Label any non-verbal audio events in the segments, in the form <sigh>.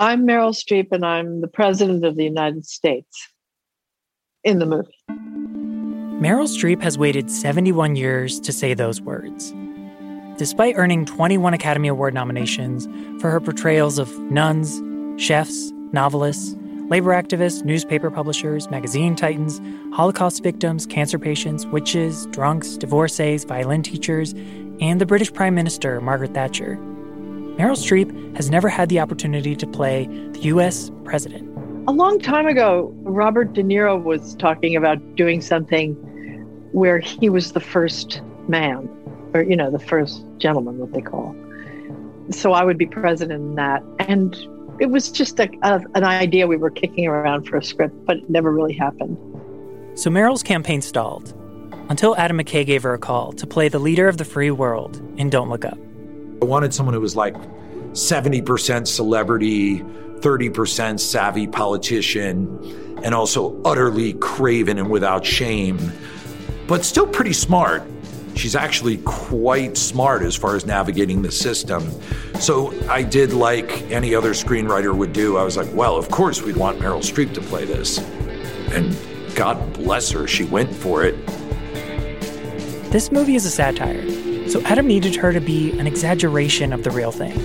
I'm Meryl Streep, and I'm the president of the United States in the movie. Meryl Streep has waited 71 years to say those words. Despite earning 21 Academy Award nominations for her portrayals of nuns, chefs, novelists, labor activists, newspaper publishers, magazine titans, Holocaust victims, cancer patients, witches, drunks, divorcees, violin teachers, and the British Prime Minister, Margaret Thatcher. Meryl Streep has never had the opportunity to play the U.S. president. A long time ago, Robert De Niro was talking about doing something where he was the first man, or, you know, the first gentleman, what they call. So I would be president in that. And it was just a, a, an idea we were kicking around for a script, but it never really happened. So Meryl's campaign stalled until Adam McKay gave her a call to play the leader of the free world in Don't Look Up. I wanted someone who was like 70% celebrity, 30% savvy politician, and also utterly craven and without shame, but still pretty smart. She's actually quite smart as far as navigating the system. So I did like any other screenwriter would do. I was like, well, of course we'd want Meryl Streep to play this. And God bless her, she went for it. This movie is a satire, so Adam needed her to be an exaggeration of the real thing.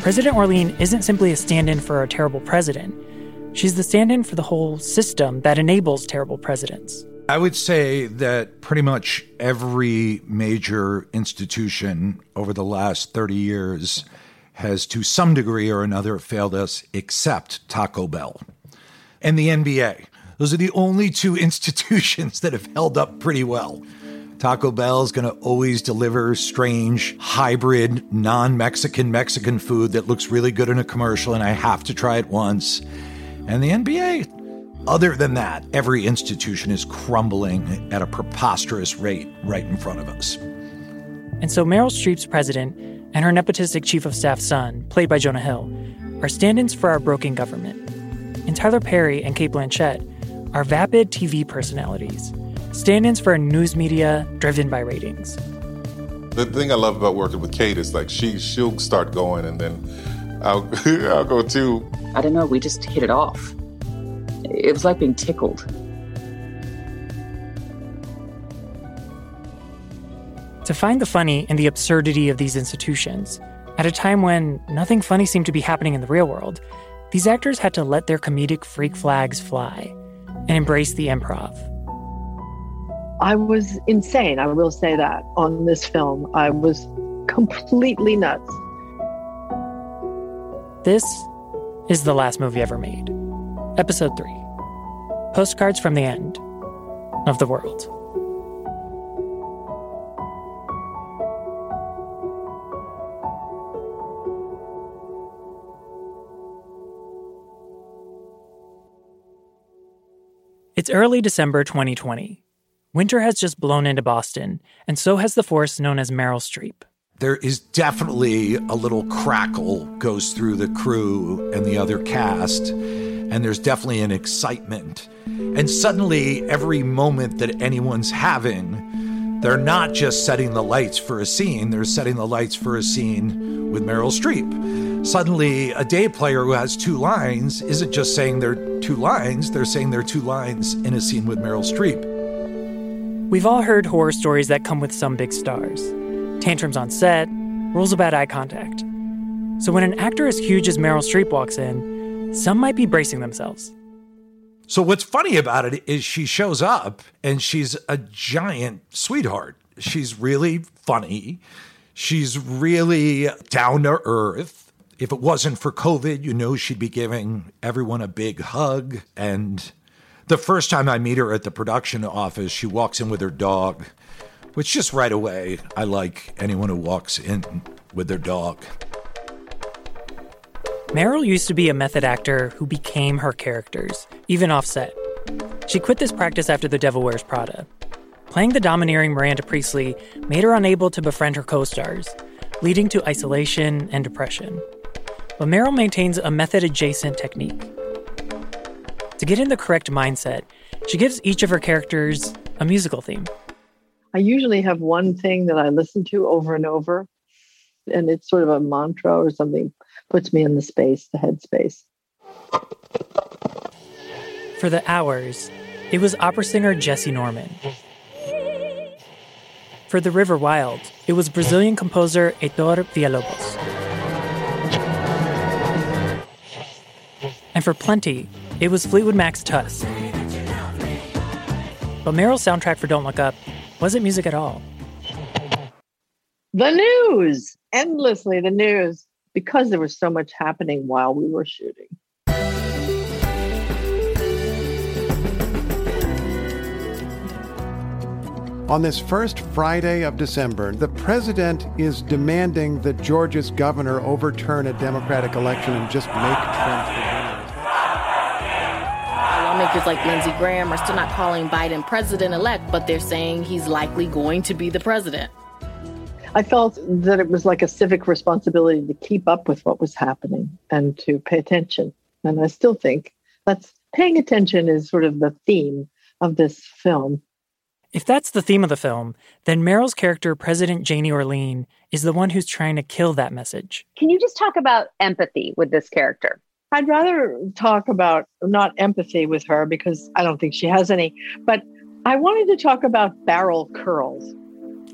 President Orlean isn't simply a stand in for a terrible president, she's the stand in for the whole system that enables terrible presidents. I would say that pretty much every major institution over the last 30 years has, to some degree or another, failed us except Taco Bell and the NBA. Those are the only two <laughs> institutions that have held up pretty well. Taco Bell is going to always deliver strange, hybrid, non Mexican Mexican food that looks really good in a commercial, and I have to try it once. And the NBA, other than that, every institution is crumbling at a preposterous rate right in front of us. And so Meryl Streep's president and her nepotistic chief of staff son, played by Jonah Hill, are stand ins for our broken government. And Tyler Perry and Cate Blanchett are vapid TV personalities, stand ins for a news media driven by ratings. The thing I love about working with Cate is like she she'll start going and then I'll <laughs> I'll go too. I don't know, we just hit it off. It was like being tickled. To find the funny in the absurdity of these institutions, at a time when nothing funny seemed to be happening in the real world, these actors had to let their comedic freak flags fly and embrace the improv. I was insane, I will say that, on this film. I was completely nuts. This is the last movie ever made. Episode 3 Postcards from the End of the World. It's early December 2020. Winter has just blown into Boston, and so has the force known as Meryl Streep. There is definitely a little crackle goes through the crew and the other cast and there's definitely an excitement. And suddenly, every moment that anyone's having, they're not just setting the lights for a scene, they're setting the lights for a scene with Meryl Streep. Suddenly, a day player who has two lines isn't just saying their two lines, they're saying their two lines in a scene with Meryl Streep. We've all heard horror stories that come with some big stars tantrums on set, rules about eye contact. So when an actor as huge as Meryl Streep walks in, some might be bracing themselves. So, what's funny about it is she shows up and she's a giant sweetheart. She's really funny. She's really down to earth. If it wasn't for COVID, you know she'd be giving everyone a big hug. And the first time I meet her at the production office, she walks in with her dog, which just right away, I like anyone who walks in with their dog. Meryl used to be a method actor who became her characters, even offset. She quit this practice after The Devil Wears Prada. Playing the domineering Miranda Priestly made her unable to befriend her co stars, leading to isolation and depression. But Meryl maintains a method adjacent technique. To get in the correct mindset, she gives each of her characters a musical theme. I usually have one thing that I listen to over and over and it's sort of a mantra or something, puts me in the space, the headspace. For the hours, it was opera singer Jessye Norman. For the River Wild, it was Brazilian composer Heitor Villa-Lobos. And for Plenty, it was Fleetwood Mac's Tusk. But Meryl's soundtrack for Don't Look Up wasn't music at all. The news, endlessly the news, because there was so much happening while we were shooting. On this first Friday of December, the president is demanding that Georgia's governor overturn a Democratic election and just make Trump the winner. Lawmakers like Lindsey Graham are still not calling Biden president elect, but they're saying he's likely going to be the president. I felt that it was like a civic responsibility to keep up with what was happening and to pay attention. And I still think that's paying attention is sort of the theme of this film. If that's the theme of the film, then Meryl's character, President Janie Orlean, is the one who's trying to kill that message. Can you just talk about empathy with this character? I'd rather talk about not empathy with her because I don't think she has any, but I wanted to talk about barrel curls.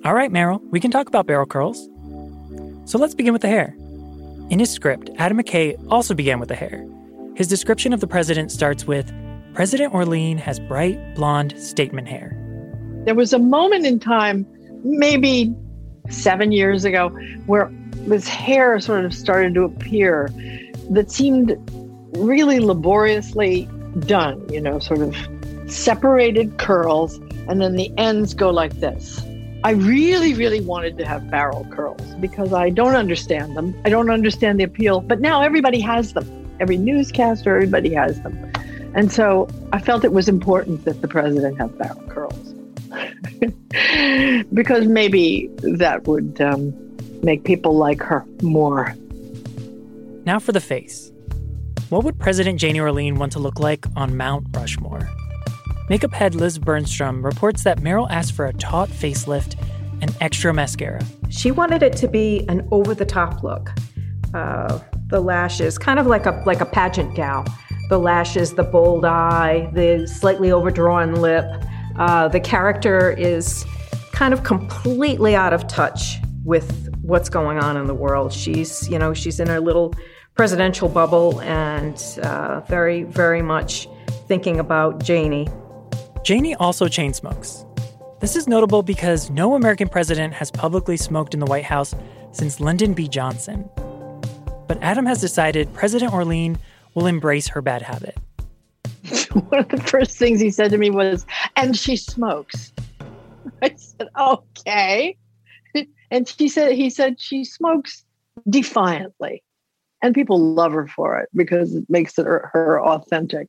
All right, Meryl, we can talk about barrel curls. So let's begin with the hair. In his script, Adam McKay also began with the hair. His description of the president starts with President Orlean has bright, blonde statement hair. There was a moment in time, maybe seven years ago, where this hair sort of started to appear that seemed really laboriously done, you know, sort of separated curls, and then the ends go like this. I really, really wanted to have barrel curls because I don't understand them. I don't understand the appeal, but now everybody has them. Every newscaster, everybody has them. And so I felt it was important that the president have barrel curls. <laughs> because maybe that would um, make people like her more. Now for the face. What would President Janie Orlean want to look like on Mount Rushmore? Makeup head Liz Bernstrom reports that Meryl asked for a taut facelift and extra mascara. She wanted it to be an over-the-top look. Uh, the lashes, kind of like a like a pageant gal. The lashes, the bold eye, the slightly overdrawn lip. Uh, the character is kind of completely out of touch with what's going on in the world. She's, you know, she's in her little presidential bubble and uh, very, very much thinking about Janie. Janie also chain smokes. This is notable because no American president has publicly smoked in the White House since Lyndon B. Johnson. But Adam has decided President Orlean will embrace her bad habit. <laughs> One of the first things he said to me was, and she smokes. I said, okay. <laughs> And she said, he said, she smokes defiantly. And people love her for it because it makes it her, her authentic.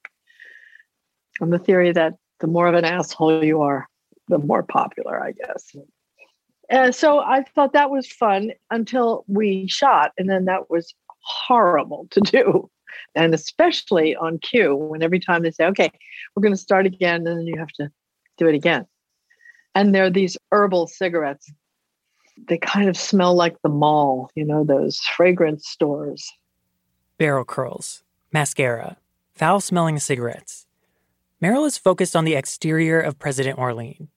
On the theory that the more of an asshole you are, the more popular, I guess. And so I thought that was fun until we shot, and then that was horrible to do. And especially on cue, when every time they say, okay, we're going to start again, and then you have to do it again. And there are these herbal cigarettes. They kind of smell like the mall, you know, those fragrance stores. Barrel curls, mascara, foul smelling cigarettes. Meryl is focused on the exterior of President Orlean.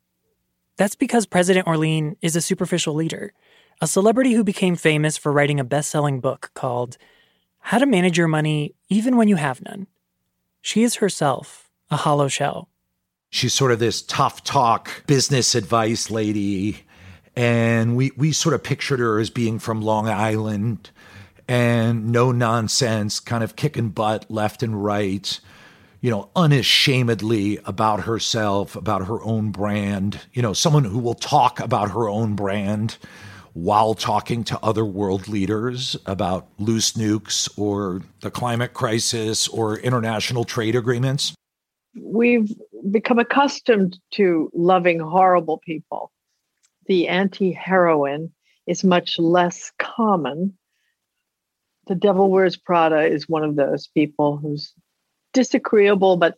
That's because President Orlean is a superficial leader, a celebrity who became famous for writing a best selling book called How to Manage Your Money Even When You Have None. She is herself a hollow shell. She's sort of this tough talk business advice lady. And we, we sort of pictured her as being from Long Island and no nonsense, kind of kicking butt left and right you know, unashamedly about herself, about her own brand, you know, someone who will talk about her own brand while talking to other world leaders about loose nukes or the climate crisis or international trade agreements. We've become accustomed to loving horrible people. The anti heroine is much less common. The Devil Wears Prada is one of those people who's disagreeable, but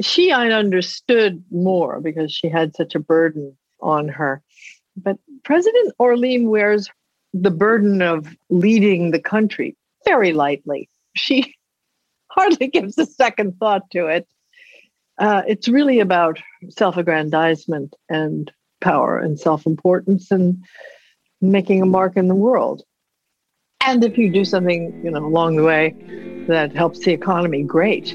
she I understood more because she had such a burden on her. But President Orlean wears the burden of leading the country very lightly. She <laughs> hardly gives a second thought to it. Uh, it's really about self aggrandizement and power and self importance and making a mark in the world. And if you do something, you know, along the way that helps the economy, great.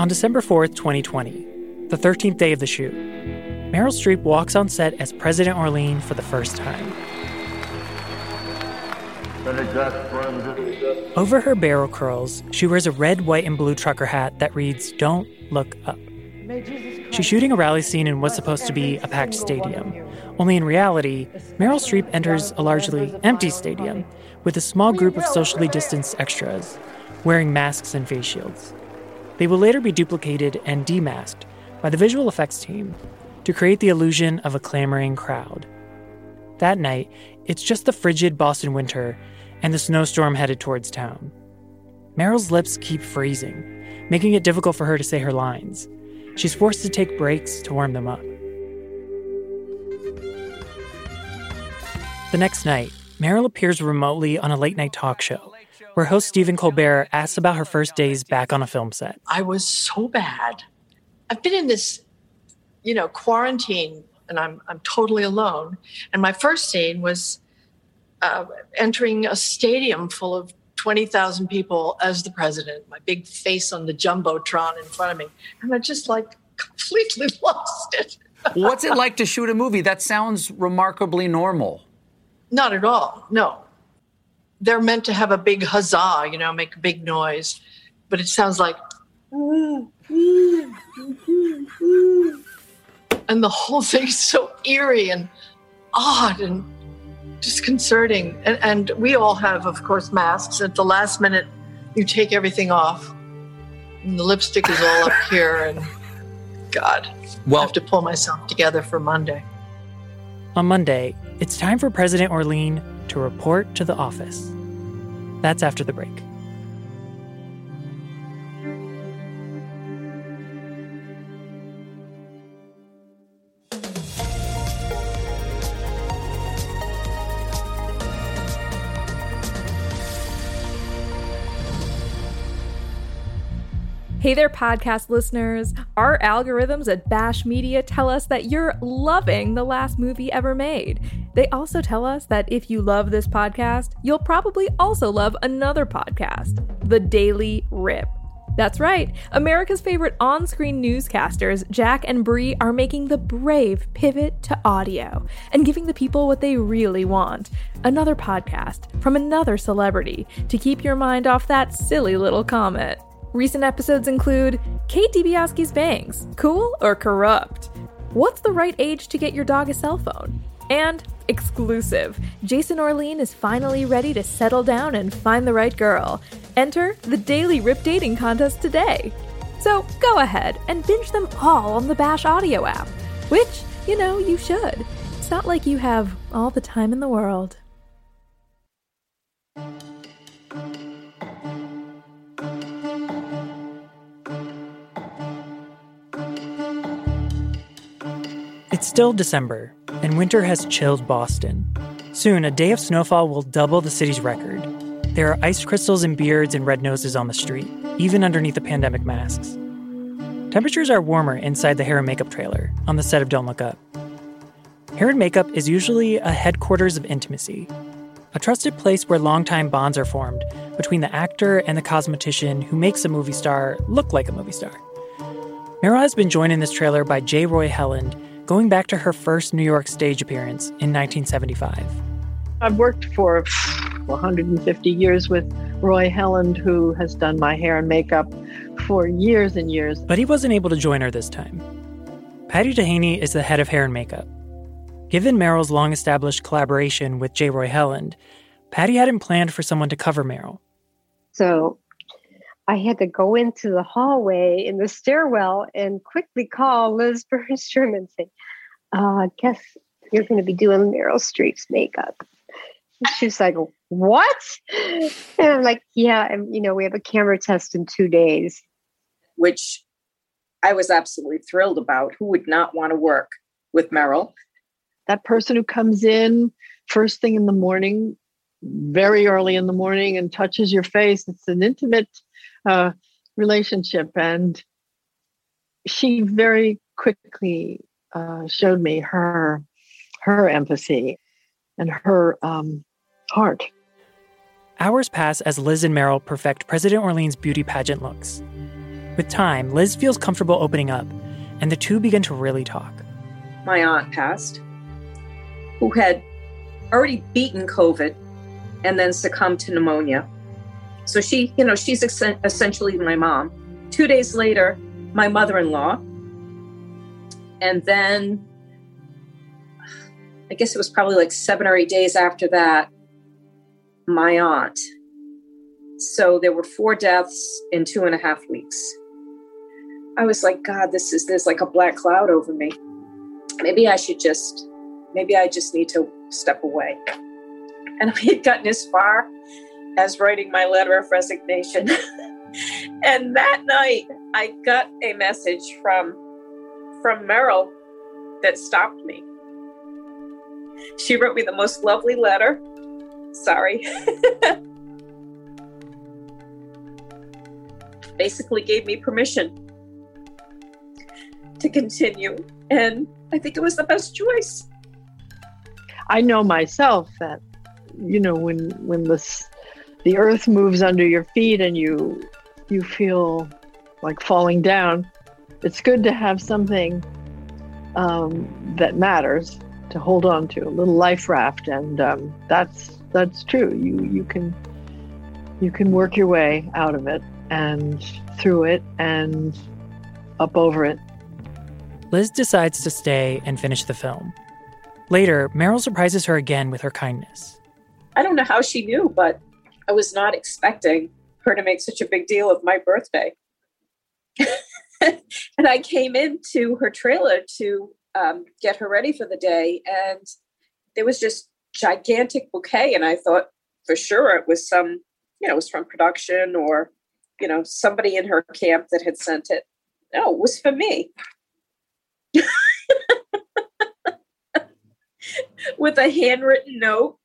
On December 4th, 2020, the 13th day of the shoot, Meryl Streep walks on set as President Orlean for the first time. Over her barrel curls, she wears a red, white, and blue trucker hat that reads, Don't Look Up. She's shooting a rally scene in what's supposed to be a packed stadium. Only in reality, Meryl Streep enters a largely empty stadium with a small group of socially distanced extras, wearing masks and face shields. They will later be duplicated and demasked by the visual effects team to create the illusion of a clamoring crowd. That night, it's just the frigid Boston winter and the snowstorm headed towards town. Meryl's lips keep freezing, making it difficult for her to say her lines. She's forced to take breaks to warm them up. The next night, Meryl appears remotely on a late night talk show where host Stephen Colbert asks about her first days back on a film set. I was so bad. I've been in this, you know, quarantine and I'm, I'm totally alone. And my first scene was uh, entering a stadium full of 20,000 people as the president, my big face on the Jumbotron in front of me. And I just like completely <laughs> lost it. What's it like to shoot a movie? That sounds remarkably normal. Not at all. No. They're meant to have a big huzzah, you know, make a big noise. But it sounds like. and the whole thing's so eerie and odd and disconcerting. And, and we all have, of course, masks. At the last minute, you take everything off. And the lipstick is all up here. And God, well, I have to pull myself together for Monday. On Monday, it's time for President Orlean to report to the office. That's after the break. Hey there, podcast listeners. Our algorithms at Bash Media tell us that you're loving the last movie ever made. They also tell us that if you love this podcast, you'll probably also love another podcast, The Daily Rip. That's right. America's favorite on screen newscasters, Jack and Bree, are making the brave pivot to audio and giving the people what they really want another podcast from another celebrity to keep your mind off that silly little comet. Recent episodes include Kate DiBiase's bangs, cool or corrupt? What's the right age to get your dog a cell phone? And exclusive, Jason Orlean is finally ready to settle down and find the right girl. Enter the Daily Rip Dating Contest today. So go ahead and binge them all on the Bash Audio app, which, you know, you should. It's not like you have all the time in the world. It's still December, and winter has chilled Boston. Soon, a day of snowfall will double the city's record. There are ice crystals and beards and red noses on the street, even underneath the pandemic masks. Temperatures are warmer inside the hair and makeup trailer on the set of Don't Look Up. Hair and makeup is usually a headquarters of intimacy, a trusted place where longtime bonds are formed between the actor and the cosmetician who makes a movie star look like a movie star. Meryl has been joined in this trailer by J. Roy Helland going back to her first New York stage appearance in 1975. I've worked for 150 years with Roy Helland, who has done my hair and makeup for years and years. But he wasn't able to join her this time. Patty Dehaney is the head of hair and makeup. Given Meryl's long established collaboration with J. Roy Helland, Patty hadn't planned for someone to cover Meryl. So I had to go into the hallway in the stairwell and quickly call Liz <laughs> Bernstrom and say, uh, guess you're going to be doing Meryl Streep's makeup. And she's like, what? And I'm like, yeah, and you know, we have a camera test in two days. Which I was absolutely thrilled about. Who would not want to work with Meryl? That person who comes in first thing in the morning, very early in the morning, and touches your face. It's an intimate uh, relationship. And she very quickly uh, showed me her her empathy and her um, heart. Hours pass as Liz and Meryl perfect President Orlean's beauty pageant looks. With time, Liz feels comfortable opening up, and the two begin to really talk. My aunt passed, who had already beaten COVID and then succumbed to pneumonia. So she, you know, she's essentially my mom. Two days later, my mother in law. And then I guess it was probably like seven or eight days after that, my aunt. So there were four deaths in two and a half weeks. I was like, God, this is there's like a black cloud over me. Maybe I should just, maybe I just need to step away. And <laughs> I had gotten as far as writing my letter of resignation. <laughs> and that night, I got a message from from Meryl that stopped me. She wrote me the most lovely letter. Sorry. <laughs> Basically gave me permission to continue and I think it was the best choice. I know myself that you know when when this the earth moves under your feet and you you feel like falling down, it's good to have something um, that matters to hold on to, a little life raft, and um, that's that's true. You you can you can work your way out of it and through it and up over it. Liz decides to stay and finish the film. Later, Meryl surprises her again with her kindness. I don't know how she knew, but I was not expecting her to make such a big deal of my birthday. <laughs> and I came into her trailer to um, get her ready for the day, and there was just gigantic bouquet, and I thought for sure it was some, you know, it was from production or, you know, somebody in her camp that had sent it. No, it was for me. <laughs> With a handwritten note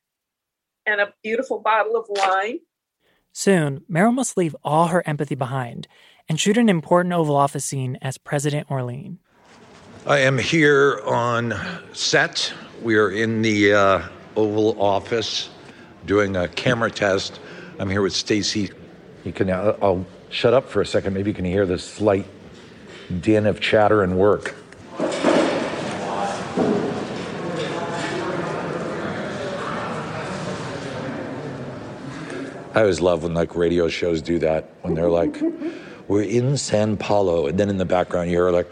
and a beautiful bottle of wine. Soon, Meryl must leave all her empathy behind and shoot an important Oval Office scene as President Orlean. I am here on set. We are in the uh, Oval Office doing a camera test. I'm here with Stacy. You can. Uh, I'll shut up for a second. Maybe you can hear the slight din of chatter and work. I always love when like radio shows do that when they're like, "We're in San Paulo," and then in the background you hear like,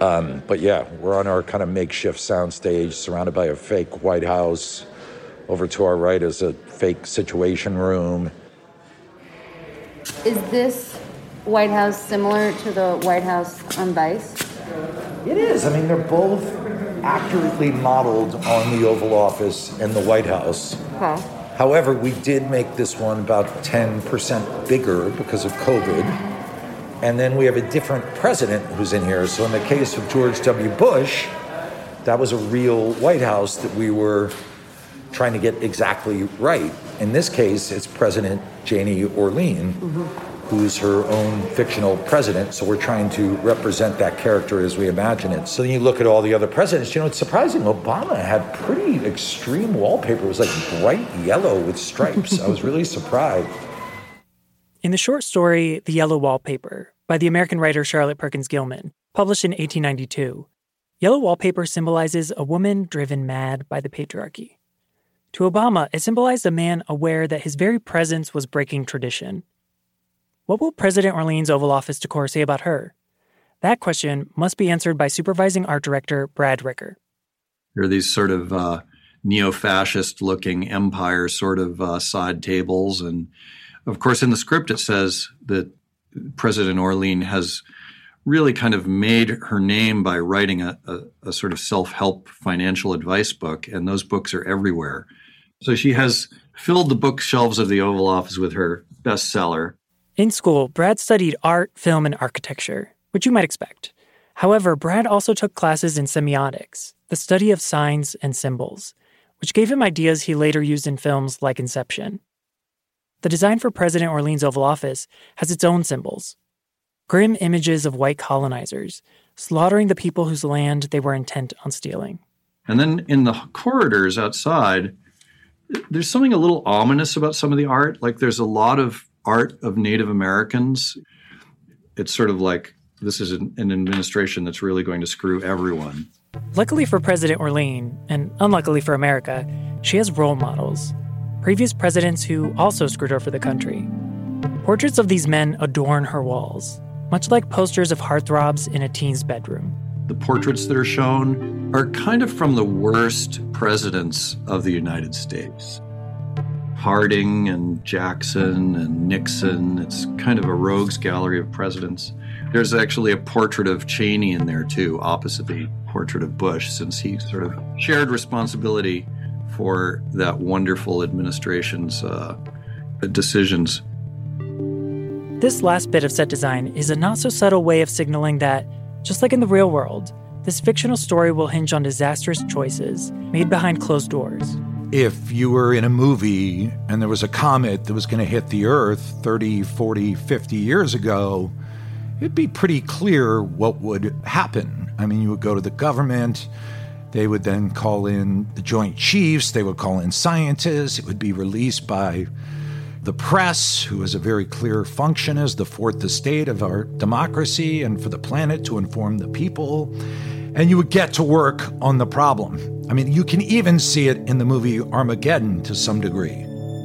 um, but yeah, we're on our kind of makeshift soundstage, surrounded by a fake White House. Over to our right is a fake Situation Room. Is this White House similar to the White House on Vice? It is. I mean, they're both accurately modeled on the Oval Office and the White House. Okay. However, we did make this one about 10% bigger because of COVID. And then we have a different president who's in here. So, in the case of George W. Bush, that was a real White House that we were trying to get exactly right. In this case, it's President Janie Orlean, mm-hmm. Who's her own fictional president. So we're trying to represent that character as we imagine it. So then you look at all the other presidents. You know, it's surprising. Obama had pretty extreme wallpaper. It was like bright yellow with stripes. I was really surprised. In the short story, The Yellow Wallpaper, by the American writer Charlotte Perkins Gilman, published in 1892, yellow wallpaper symbolizes a woman driven mad by the patriarchy. To Obama, it symbolized a man aware that his very presence was breaking tradition. What will President Orlean's Oval Office decor say about her? That question must be answered by supervising art director Brad Ricker. There are these sort of uh, neo fascist looking empire sort of uh, side tables. And of course, in the script, it says that President Orlean has really kind of made her name by writing a, a, a sort of self help financial advice book. And those books are everywhere. So she has filled the bookshelves of the Oval Office with her bestseller. In school, Brad studied art, film, and architecture, which you might expect. However, Brad also took classes in semiotics, the study of signs and symbols, which gave him ideas he later used in films like Inception. The design for President Orlean's Oval Office has its own symbols grim images of white colonizers slaughtering the people whose land they were intent on stealing. And then in the corridors outside, there's something a little ominous about some of the art. Like there's a lot of art of Native Americans. It's sort of like this is an, an administration that's really going to screw everyone. Luckily for President Orlean, and unluckily for America, she has role models. Previous presidents who also screwed over the country. Portraits of these men adorn her walls, much like posters of heartthrobs in a teen's bedroom. The portraits that are shown are kind of from the worst presidents of the United States. Harding and Jackson and Nixon. It's kind of a rogues gallery of presidents. There's actually a portrait of Cheney in there too, opposite the portrait of Bush, since he sort of shared responsibility for that wonderful administration's uh, decisions. This last bit of set design is a not so subtle way of signaling that, just like in the real world, this fictional story will hinge on disastrous choices made behind closed doors if you were in a movie and there was a comet that was going to hit the Earth 30, 40, 50 years ago, it'd be pretty clear what would happen. I mean, you would go to the government, they would then call in the Joint Chiefs, they would call in scientists, it would be released by the press, who has a very clear function as the fourth estate of our democracy and for the planet to inform the people. And you would get to work on the problem. I mean, you can even see it in the movie Armageddon to some degree.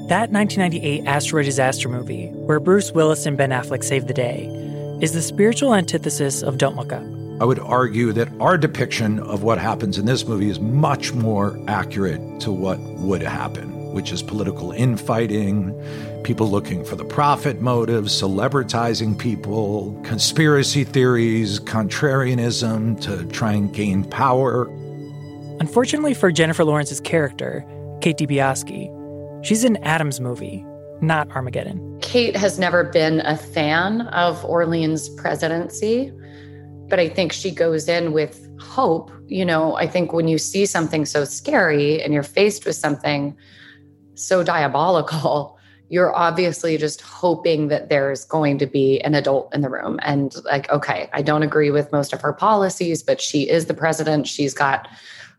That 1998 asteroid disaster movie, where Bruce Willis and Ben Affleck save the day, is the spiritual antithesis of Don't Look Up. I would argue that our depiction of what happens in this movie is much more accurate to what would happen, which is political infighting, people looking for the profit motive, celebritizing people, conspiracy theories, contrarianism to try and gain power. Unfortunately for Jennifer Lawrence's character, Kate DiBiase, she's in Adam's movie, not Armageddon. Kate has never been a fan of Orlean's presidency, but I think she goes in with hope. You know, I think when you see something so scary and you're faced with something so diabolical, <laughs> you're obviously just hoping that there's going to be an adult in the room. And like, okay, I don't agree with most of her policies, but she is the president. She's got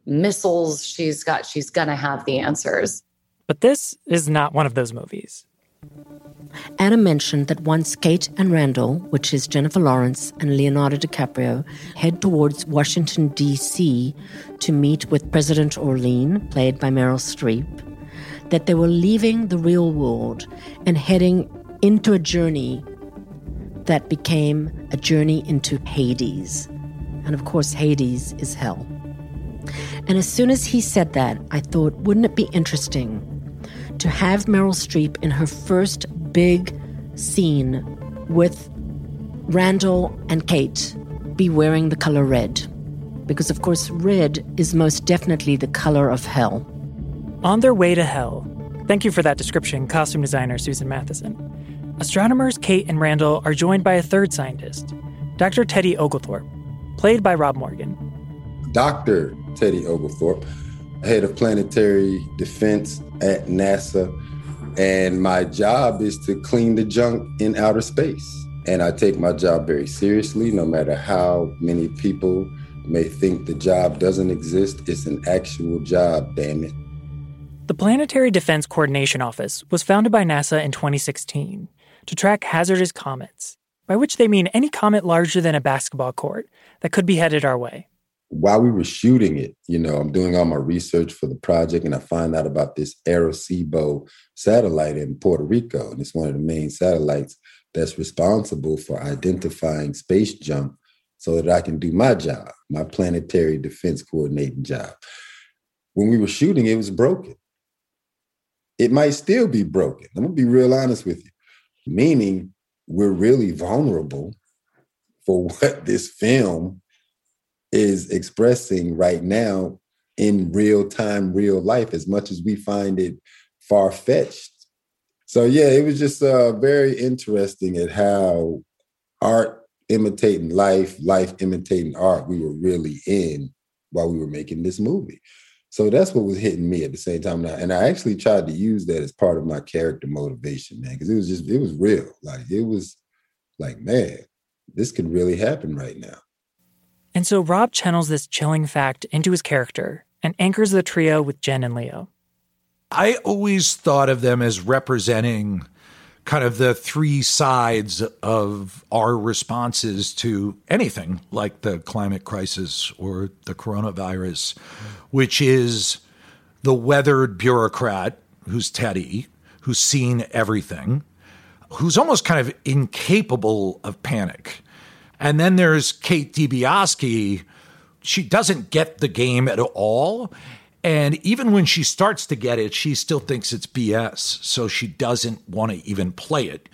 missiles. She's got, she's going to have the answers. But this is not one of those movies. Adam mentioned that once Kate and Randall, which is Jennifer Lawrence and Leonardo DiCaprio, head towards Washington, D.C. to meet with President Orlean, played by Meryl Streep, that they were leaving the real world and heading into a journey that became a journey into Hades. And of course, Hades is hell. And as soon as he said that, I thought, wouldn't it be interesting to have Meryl Streep in her first big scene with Randall and Kate be wearing the color red? Because, of course, red is most definitely the color of hell. On their way to hell. Thank you for that description, costume designer Susan Matheson. Astronomers Kate and Randall are joined by a third scientist, Dr. Teddy Oglethorpe, played by Rob Morgan. Dr. Teddy Oglethorpe, head of planetary defense at NASA. And my job is to clean the junk in outer space. And I take my job very seriously, no matter how many people may think the job doesn't exist. It's an actual job, damn it. The Planetary Defense Coordination Office was founded by NASA in 2016 to track hazardous comets, by which they mean any comet larger than a basketball court that could be headed our way while we were shooting it, you know, I'm doing all my research for the project and I find out about this Arecibo satellite in Puerto Rico. And it's one of the main satellites that's responsible for identifying space junk so that I can do my job, my planetary defense coordinating job. When we were shooting, it was broken. It might still be broken. I'm gonna be real honest with you, meaning we're really vulnerable for <laughs> what this film is expressing right now in real time, real life, as much as we find it far fetched. So, yeah, it was just uh, very interesting at how art imitating life, life imitating art we were really in while we were making this movie. So that's what was hitting me at the same time now. And I actually tried to use that as part of my character motivation, man, because it was just, it was real. Like, it was like, man, this could really happen right now. And so Rob channels this chilling fact into his character and anchors the trio with Jen and Leo. I always thought of them as representing kind of the three sides of our responses to anything like the climate crisis or the coronavirus, which is the weathered bureaucrat who's Teddy, who's seen everything, who's almost kind of incapable of panic. And then there's Kate DiBiase. She doesn't get the game at all. And even when she starts to get it, she still thinks it's BS. So she doesn't want to even play it.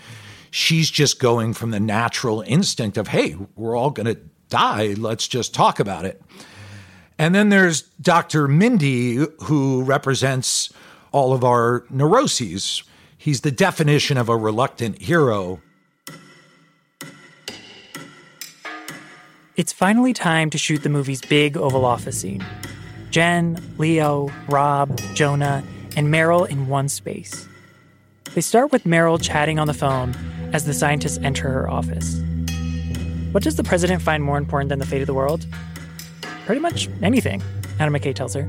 She's just going from the natural instinct of, hey, we're all going to die. Let's just talk about it. And then there's Dr. Mindy, who represents all of our neuroses. He's the definition of a reluctant hero. It's finally time to shoot the movie's big Oval Office scene. Jen, Leo, Rob, Jonah, and Meryl in one space. They start with Meryl chatting on the phone as the scientists enter her office. What does the president find more important than the fate of the world? Pretty much anything, Adam McKay tells her.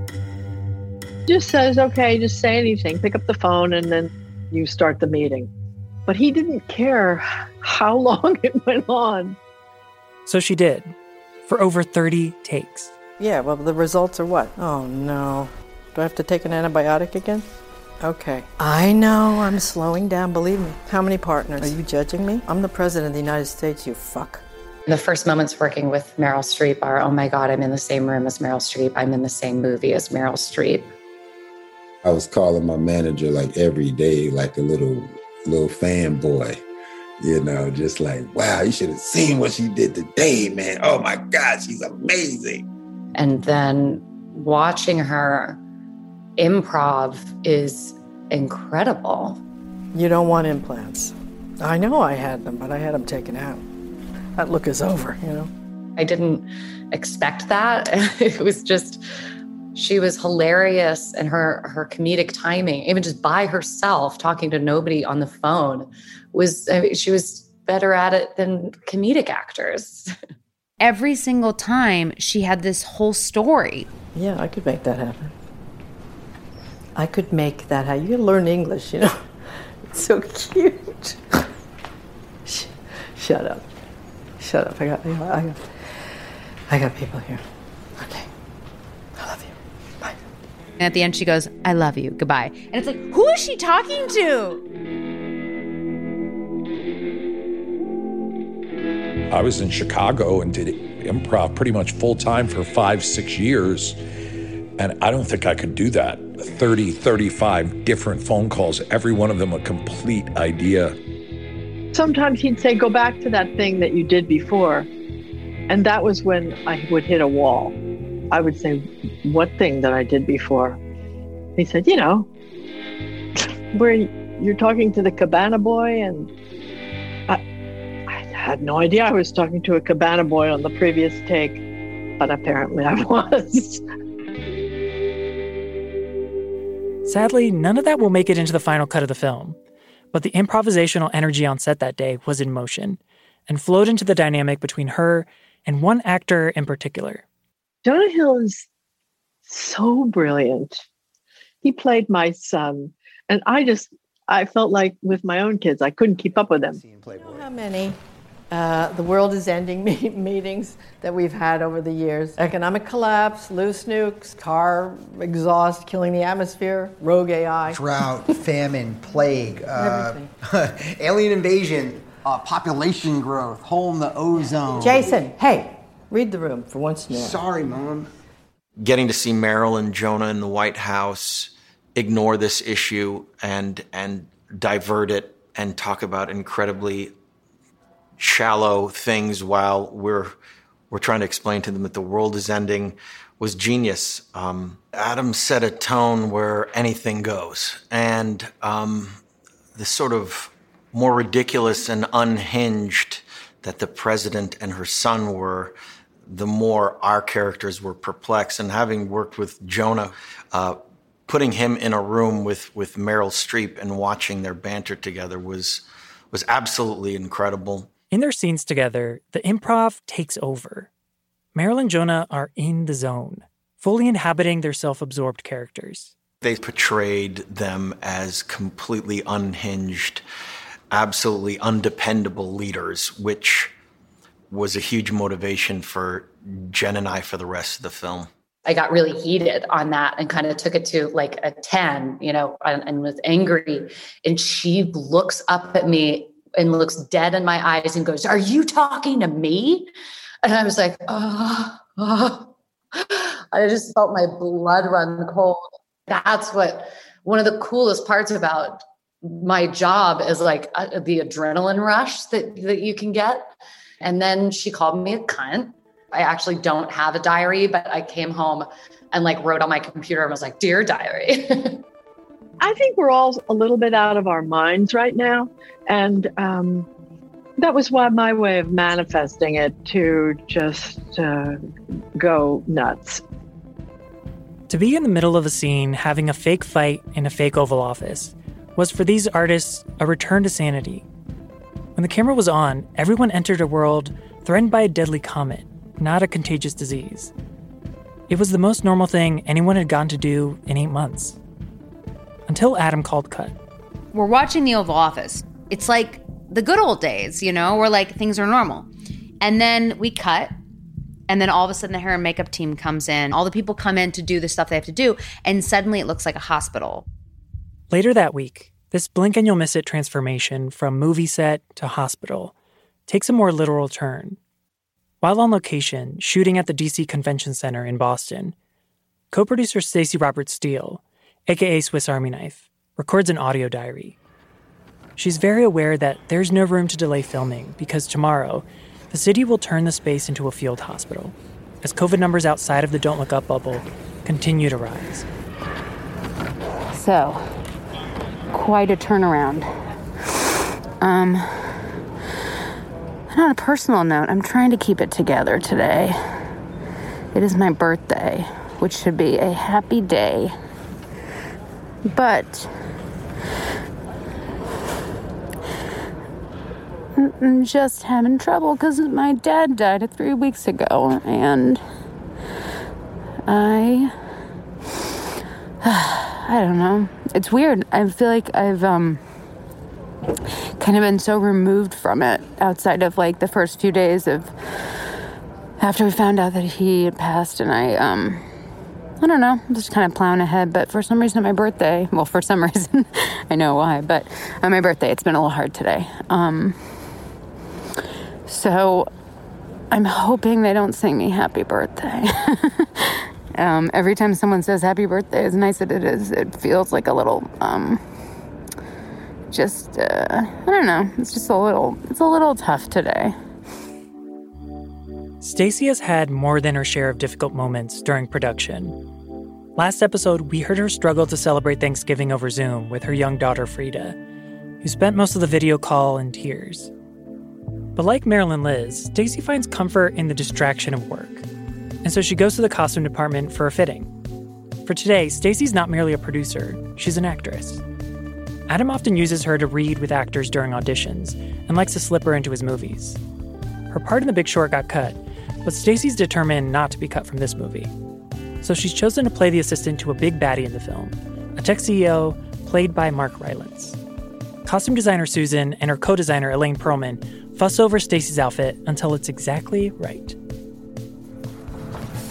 Just says, okay, just say anything, pick up the phone, and then you start the meeting. But he didn't care how <laughs> long it went on. So she did, for over 30 takes. Yeah, well, the results are what? Oh, no. Do I have to take an antibiotic again? Okay. I know, I'm slowing down, believe me. How many partners? Are you judging me? I'm the president of the United States, you fuck. The first moments working with Meryl Streep are oh my God, I'm in the same room as Meryl Streep. I'm in the same movie as Meryl Streep. I was calling my manager like every day, like a little little fanboy. You know, just like, wow, you should have seen what she did today, man. Oh my God, she's amazing. And then watching her improv is incredible. You don't want implants. I know I had them, but I had them taken out. That look is over, you know? I didn't expect that. <laughs> it was just she was hilarious and her her comedic timing even just by herself talking to nobody on the phone was I mean, she was better at it than comedic actors <laughs> every single time she had this whole story yeah i could make that happen i could make that happen you learn english you know <laughs> it's so cute <laughs> shut up shut up i got i got i got people here Okay. I love you. Bye. And at the end, she goes, I love you. Goodbye. And it's like, who is she talking to? I was in Chicago and did improv pretty much full time for five, six years. And I don't think I could do that. 30, 35 different phone calls, every one of them a complete idea. Sometimes he'd say, Go back to that thing that you did before. And that was when I would hit a wall. I would say, What thing that I did before? He said, You know, <laughs> where you're talking to the cabana boy. And had no idea I was talking to a cabana boy on the previous take, but apparently I <laughs> was. Sadly, none of that will make it into the final cut of the film. But the improvisational energy on set that day was in motion and flowed into the dynamic between her and one actor in particular. Jonah Hill is so brilliant. He played my son, and I just I felt like with my own kids, I couldn't keep up with them. How many uh, the world is ending <laughs> meetings that we've had over the years? Economic collapse, loose nukes, car exhaust killing the atmosphere, rogue AI, drought, <laughs> famine, plague, uh, <laughs> alien invasion, uh, population growth, hole in the ozone. Jason, hey, Read the room for once in a while. Sorry, Mom. Getting to see Meryl and Jonah in the White House ignore this issue and and divert it and talk about incredibly shallow things while we're we're trying to explain to them that the world is ending was genius. Um, Adam set a tone where anything goes, and um, the sort of more ridiculous and unhinged that the president and her son were, the more our characters were perplexed. And having worked with Jonah, uh, putting him in a room with, with Meryl Streep and watching their banter together was, was absolutely incredible. In their scenes together, the improv takes over. Meryl and Jonah are in the zone, fully inhabiting their self absorbed characters. They portrayed them as completely unhinged, absolutely undependable leaders, which was a huge motivation for Jen and I for the rest of the film. I got really heated on that and kind of took it to like a 10, you know, and, and was angry. And she looks up at me and looks dead in my eyes and goes, Are you talking to me? And I was like, Oh, oh. I just felt my blood run cold. That's what one of the coolest parts about my job is like uh, the adrenaline rush that, that you can get. And then she called me a cunt. I actually don't have a diary, but I came home and like wrote on my computer and was like, Dear diary. <laughs> I think we're all a little bit out of our minds right now. And um, that was why my way of manifesting it to just uh, go nuts. To be in the middle of a scene having a fake fight in a fake Oval Office was for these artists a return to sanity. When the camera was on, everyone entered a world threatened by a deadly comet, not a contagious disease. It was the most normal thing anyone had gotten to do in eight months. Until Adam called cut. We're watching the Oval Office. It's like the good old days, you know, where like things are normal. And then we cut, and then all of a sudden the hair and makeup team comes in. All the people come in to do the stuff they have to do, and suddenly it looks like a hospital. Later that week, this blink and you'll miss it transformation from movie set to hospital takes a more literal turn. While on location, shooting at the DC Convention Center in Boston, co producer Stacy Roberts Steele, aka Swiss Army Knife, records an audio diary. She's very aware that there's no room to delay filming because tomorrow, the city will turn the space into a field hospital as COVID numbers outside of the Don't Look Up bubble continue to rise. So, quite a turnaround. Um, on a personal note, I'm trying to keep it together today. It is my birthday, which should be a happy day. But I'm just having trouble because my dad died three weeks ago, and I. <sighs> I don't know. It's weird. I feel like I've um kind of been so removed from it outside of like the first few days of after we found out that he had passed and I um I don't know, I'm just kind of plowing ahead, but for some reason on my birthday, well for some <laughs> reason I know why, but on my birthday it's been a little hard today. Um so I'm hoping they don't sing me happy birthday. <laughs> um, every time someone says happy birthday, as nice as it is, it feels like a little, um, just, uh, I don't know. It's just a little, it's a little tough today. Stacy has had more than her share of difficult moments during production. Last episode, we heard her struggle to celebrate Thanksgiving over Zoom with her young daughter Frida, who spent most of the video call in tears. But like Marilyn Liz, Stacy finds comfort in the distraction of work. And so she goes to the costume department for a fitting. For today, Stacy's not merely a producer, she's an actress. Adam often uses her to read with actors during auditions and likes to slip her into his movies. Her part in The Big Short got cut, but Stacy's determined not to be cut from this movie. So she's chosen to play the assistant to a big baddie in the film, a tech CEO played by Mark Rylance. Costume designer Susan and her co-designer Elaine Perlman fuss over Stacy's outfit until it's exactly right.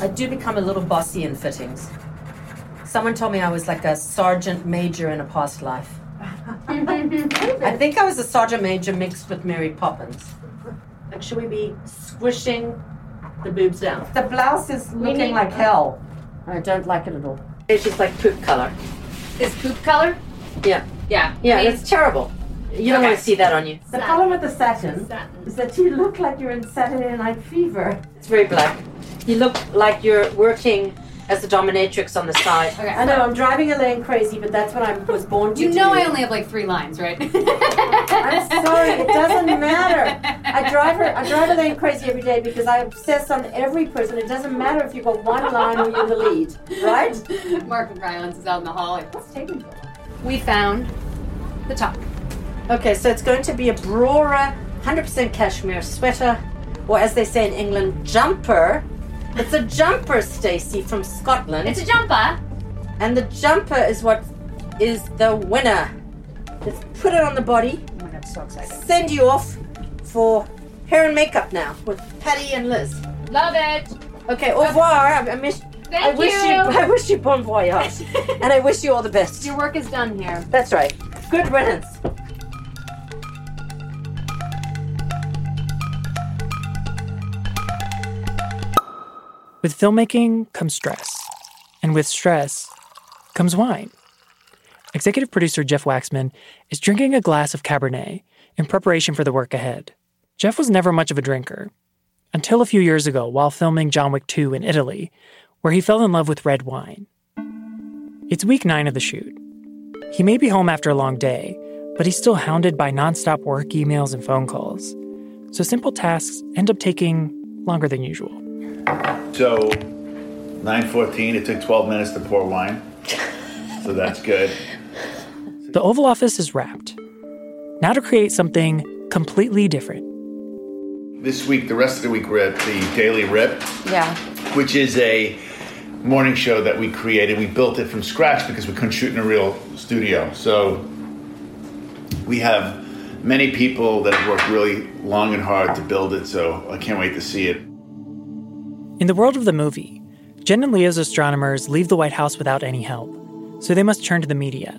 I do become a little bossy in fittings. Someone told me I was like a sergeant major in a past life. <laughs> I think I was a sergeant major mixed with Mary Poppins. Like, should we be squishing the boobs down? The blouse is looking like hell. I don't like it at all. It's just like poop color. Is poop color? Yeah. Yeah. Yeah, it's terrible. You don't Okay. want to see that on you. The Satin. problem with the satin, is that you look like you're in Saturday Night Fever. It's very black. You look like you're working as a dominatrix on the side. Okay, I know, I'm driving Elaine crazy, but that's what I was born to do. You do. know I only have like three lines, right? <laughs> I'm sorry, it doesn't matter. I drive her. I drive Elaine crazy every day because I obsess on every person. It doesn't matter if you've got one line or you're the lead, right? Mark and Rylance is out in the hall. Like, what's taking so? We found the top. Okay, so it's going to be a Brora 100% cashmere sweater, or as they say in England, jumper. It's a jumper, Stacy, from Scotland. It's a jumper. And the jumper is what is the winner. Let's put it on the body. Oh my god, so excited. Send you off for hair and makeup now with Patty and Liz. Love it. Okay, au revoir. I, I miss. Thank I wish you. you. <laughs> I wish you bon voyage, <laughs> and I wish you all the best. Your work is done here. That's right. Good riddance. With filmmaking comes stress, and with stress comes wine. Executive producer Jeff Waxman is drinking a glass of Cabernet in preparation for the work ahead. Jeff was never much of a drinker until a few years ago while filming John Wick 2 in Italy, where he fell in love with red wine. It's week nine of the shoot. He may be home after a long day, but he's still hounded by nonstop work emails and phone calls. So simple tasks end up taking longer than usual. So, 9:14. It took 12 minutes to pour wine, so that's good. The Oval Office is wrapped. Now to create something completely different. This week, the rest of the week, we're at the Daily Rip, Yeah. which is a morning show that we created. We built it from scratch because we couldn't shoot in a real studio. So we have many people that have worked really long and hard to build it. So I can't wait to see it. In the world of the movie, Jen and Leo's astronomers leave the White House without any help, so they must turn to the media.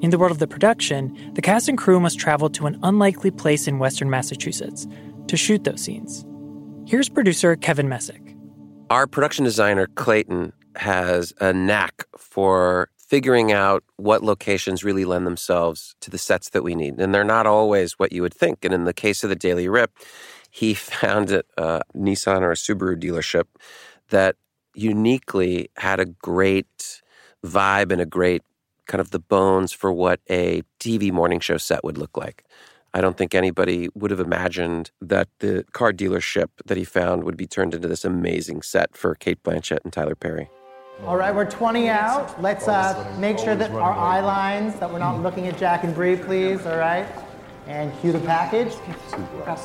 In the world of the production, the cast and crew must travel to an unlikely place in western Massachusetts to shoot those scenes. Here's producer Kevin Messick. Our production designer, Clayton, has a knack for figuring out what locations really lend themselves to the sets that we need. And they're not always what you would think. And in the case of the Daily Rip, he <laughs> found a, Nissan or a Subaru dealership that uniquely had a great vibe and a great kind of the bones for what a TV morning show set would look like. I don't think anybody would have imagined that the car dealership that he found would be turned into this amazing set for Cate Blanchett and Tyler Perry. All right, we're 20 out. Let's uh, make sure that our eye lines, that we're not looking at Jack and Bree, please, all right? And cue the package.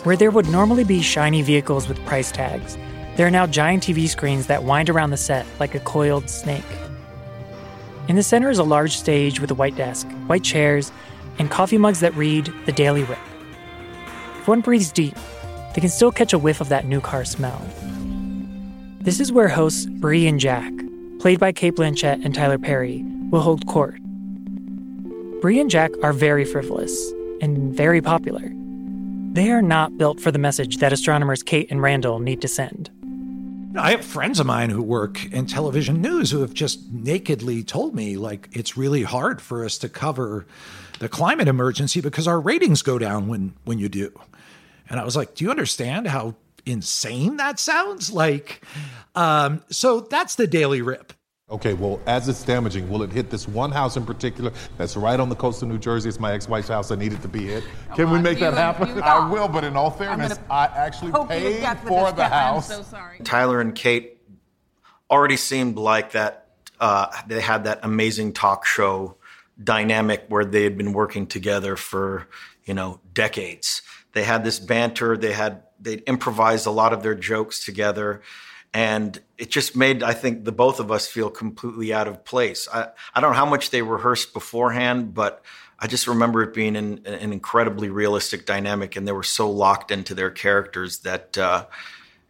Where there would normally be shiny vehicles with price tags, there are now giant TV screens that wind around the set like a coiled snake. In the center is a large stage with a white desk, white chairs, and coffee mugs that read The Daily Rip. If one breathes deep, they can still catch a whiff of that new car smell. This is where hosts Bree and Jack, played by Cate Blanchett and Tyler Perry, will hold court. Bree and Jack are very frivolous and very popular. They are not built for the message that astronomers Kate and Randall need to send. I have friends of mine who work in television news who have just nakedly told me, like, it's really hard for us to cover the climate emergency because our ratings go down when, when you do. And I was like, do you understand how insane that sounds? Like, um, so that's the daily rip. Okay, well, as it's damaging, will it hit this one house in particular that's right on the coast of New Jersey? It's my ex-wife's house. I needed to be hit. Can we make that happen? I will, but in all fairness, I actually paid for the house. Tyler and Kate already seemed like that. Uh, they had that amazing talk show dynamic where they had been working together for you know decades. They had this banter. They had they improvised a lot of their jokes together, and it just made I think the both of us feel completely out of place. I I don't know how much they rehearsed beforehand, but I just remember it being an, an incredibly realistic dynamic, and they were so locked into their characters that uh,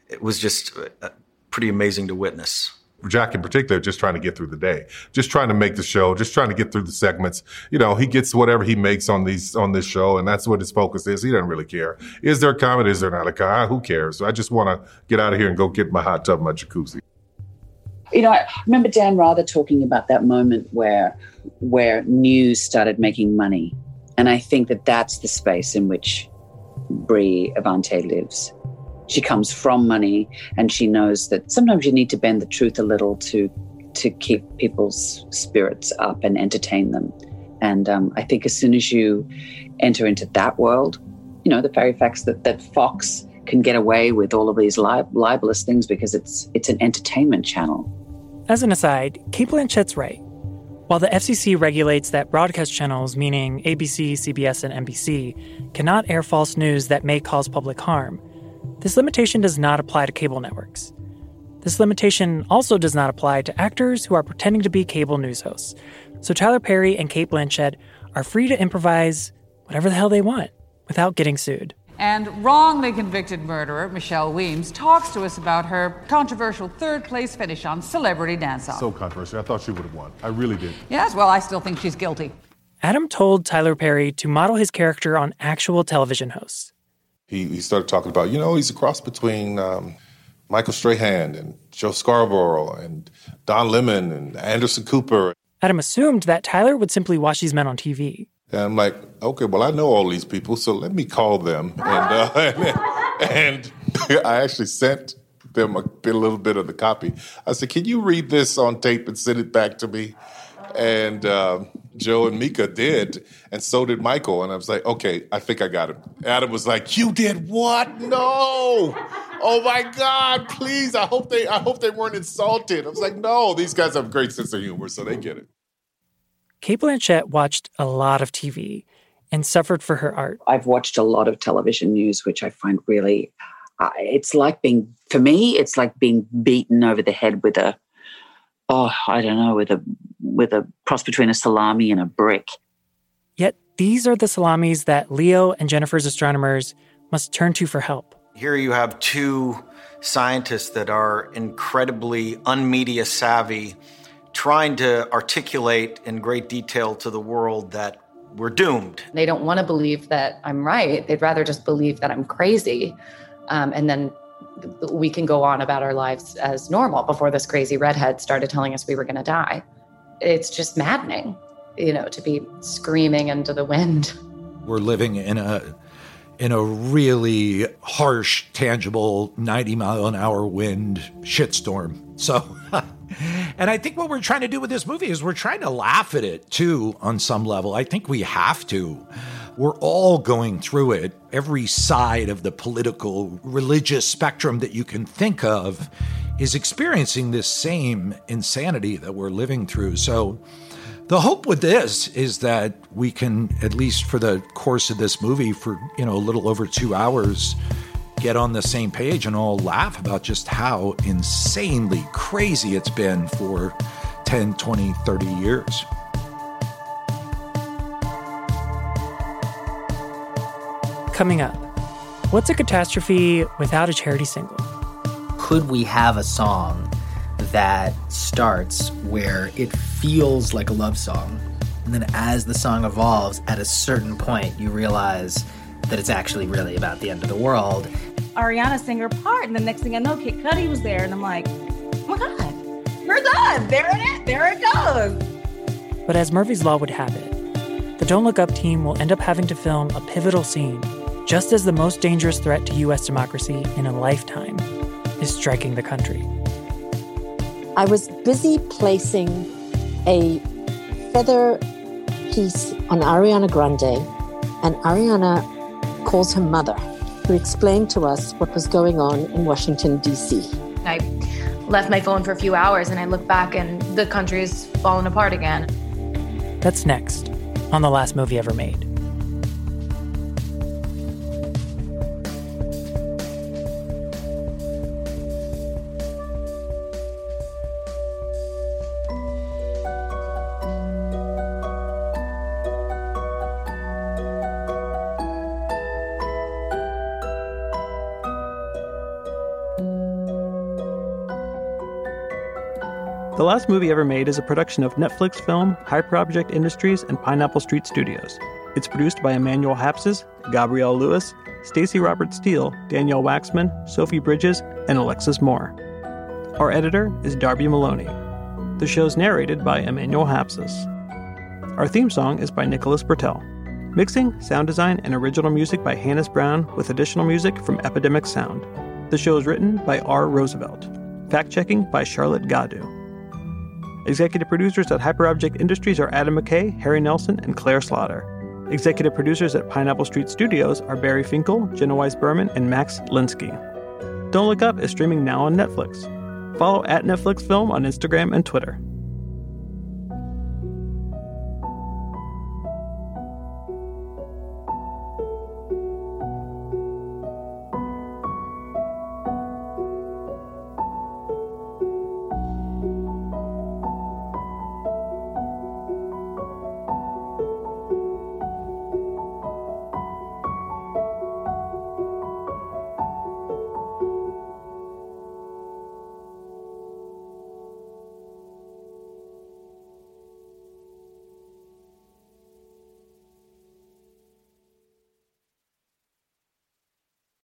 it was just uh, pretty amazing to witness. Jack in particular, just trying to get through the day, just trying to make the show, just trying to get through the segments. You know, he gets whatever he makes on these on this show, and that's what his focus is. He doesn't really care. Is there a comedy? Is there not a comedy? Ah, who cares? I just want to get out of here and go get my hot tub, my jacuzzi. You know, I remember Dan Rather talking about that moment where where news started making money, and I think that that's the space in which Brie Evantee lives. She comes from money, and she knows that sometimes you need to bend the truth a little to to keep people's spirits up and entertain them. And um, I think as soon as you enter into that world, you know, the very facts that, that Fox can get away with all of these lib- libelous things because it's it's an entertainment channel. As an aside, Cate Blanchett's right. While the FCC regulates that broadcast channels, meaning ABC, CBS, and NBC, cannot air false news that may cause public harm, this limitation does not apply to cable networks. This limitation also does not apply to actors who are pretending to be cable news hosts. So Tyler Perry and Cate Blanchett are free to improvise whatever the hell they want without getting sued. And wrongly convicted murderer Michelle Weems talks to us about her controversial third place finish on Celebrity Dance Off. So controversial. I thought she would have won. I really did. Yes, well, I still think she's guilty. Adam told Tyler Perry to model his character on actual television hosts. He, he started talking about, you know, he's a cross between um, Michael Strahan and Joe Scarborough and Don Lemon and Anderson Cooper. Adam assumed that Tyler would simply watch these men on TV. And I'm like, okay, well, I know all these people, so let me call them. And, uh, <laughs> and, and I actually sent them a, a little bit of the copy. I said, can you read this on tape and send it back to me? And uh, Joe and Mika did, and so did Michael. And I was like, okay, I think I got it. Adam was like, you did what? No! Oh my God! Please, I hope they, I hope they weren't insulted. I was like, no, these guys have a great sense of humor, so they get it. Cate Blanchett watched a lot of TV and suffered for her art. I've watched a lot of television news, which I find really, uh, it's like being, for me, it's like being beaten over the head with a, oh, I don't know, with a, with a cross between a salami and a brick. Yet these are the salamis that Leo and Jennifer's astronomers must turn to for help. Here you have two scientists that are incredibly unmedia savvy, trying to articulate in great detail to the world that we're doomed. They don't want to believe that I'm right. They'd rather just believe that I'm crazy. Um, and then we can go on about our lives as normal before this crazy redhead started telling us we were going to die. It's just maddening, you know, to be screaming into the wind. We're living in a in a really harsh, tangible 90 mile an hour wind shitstorm. So, <laughs> and I think what we're trying to do with this movie is we're trying to laugh at it too, on some level. I think we have to. We're all going through it. Every side of the political, religious spectrum that you can think of is experiencing this same insanity that we're living through. So, the hope with this is that we can, at least for the course of this movie, for you know a little over two hours, get on the same page and all laugh about just how insanely crazy it's been for 10, 20, 30 years. Coming up, what's a catastrophe without a charity single? Could we have a song that starts where it feels like a love song, and then as the song evolves, at a certain point, you realize that it's actually really about the end of the world. Ariana sang her part, and the next thing I know, Kid Cudi was there, and I'm like, oh my God, we're done. There it is. There it goes. But as Murphy's Law would have it, the Don't Look Up team will end up having to film a pivotal scene just as the most dangerous threat to U.S. democracy in a lifetime is striking the country. I was busy placing a feather piece on Ariana Grande, and Ariana calls her mother, who explained to us what was going on in Washington, D.C. I left my phone for a few hours and I look back and the country's fallen apart again. That's next on The Last Movie Ever Made. The Last Movie Ever Made is a production of Netflix Film, Hyperobject Industries, and Pineapple Street Studios. It's produced by Emmanuel Hapsis, Gabrielle Lewis, Stacy Robert Steele, Danielle Waxman, Sophie Bridges, and Alexis Moore. Our editor is Darby Maloney. The show's narrated by Emmanuel Hapsis. Our theme song is by Nicholas Bertel. Mixing, sound design, and original music by Hannis Brown, with additional music from Epidemic Sound. The show is written by R. Roosevelt. Fact checking by Charlotte Gadu. Executive producers at Hyperobject Industries are Adam McKay, Harry Nelson, and Claire Slaughter. Executive producers at Pineapple Street Studios are Barry Finkel, Jenna Weiss Berman, and Max Linsky. Don't Look Up is streaming now on Netflix. Follow at Netflix Film on Instagram and Twitter.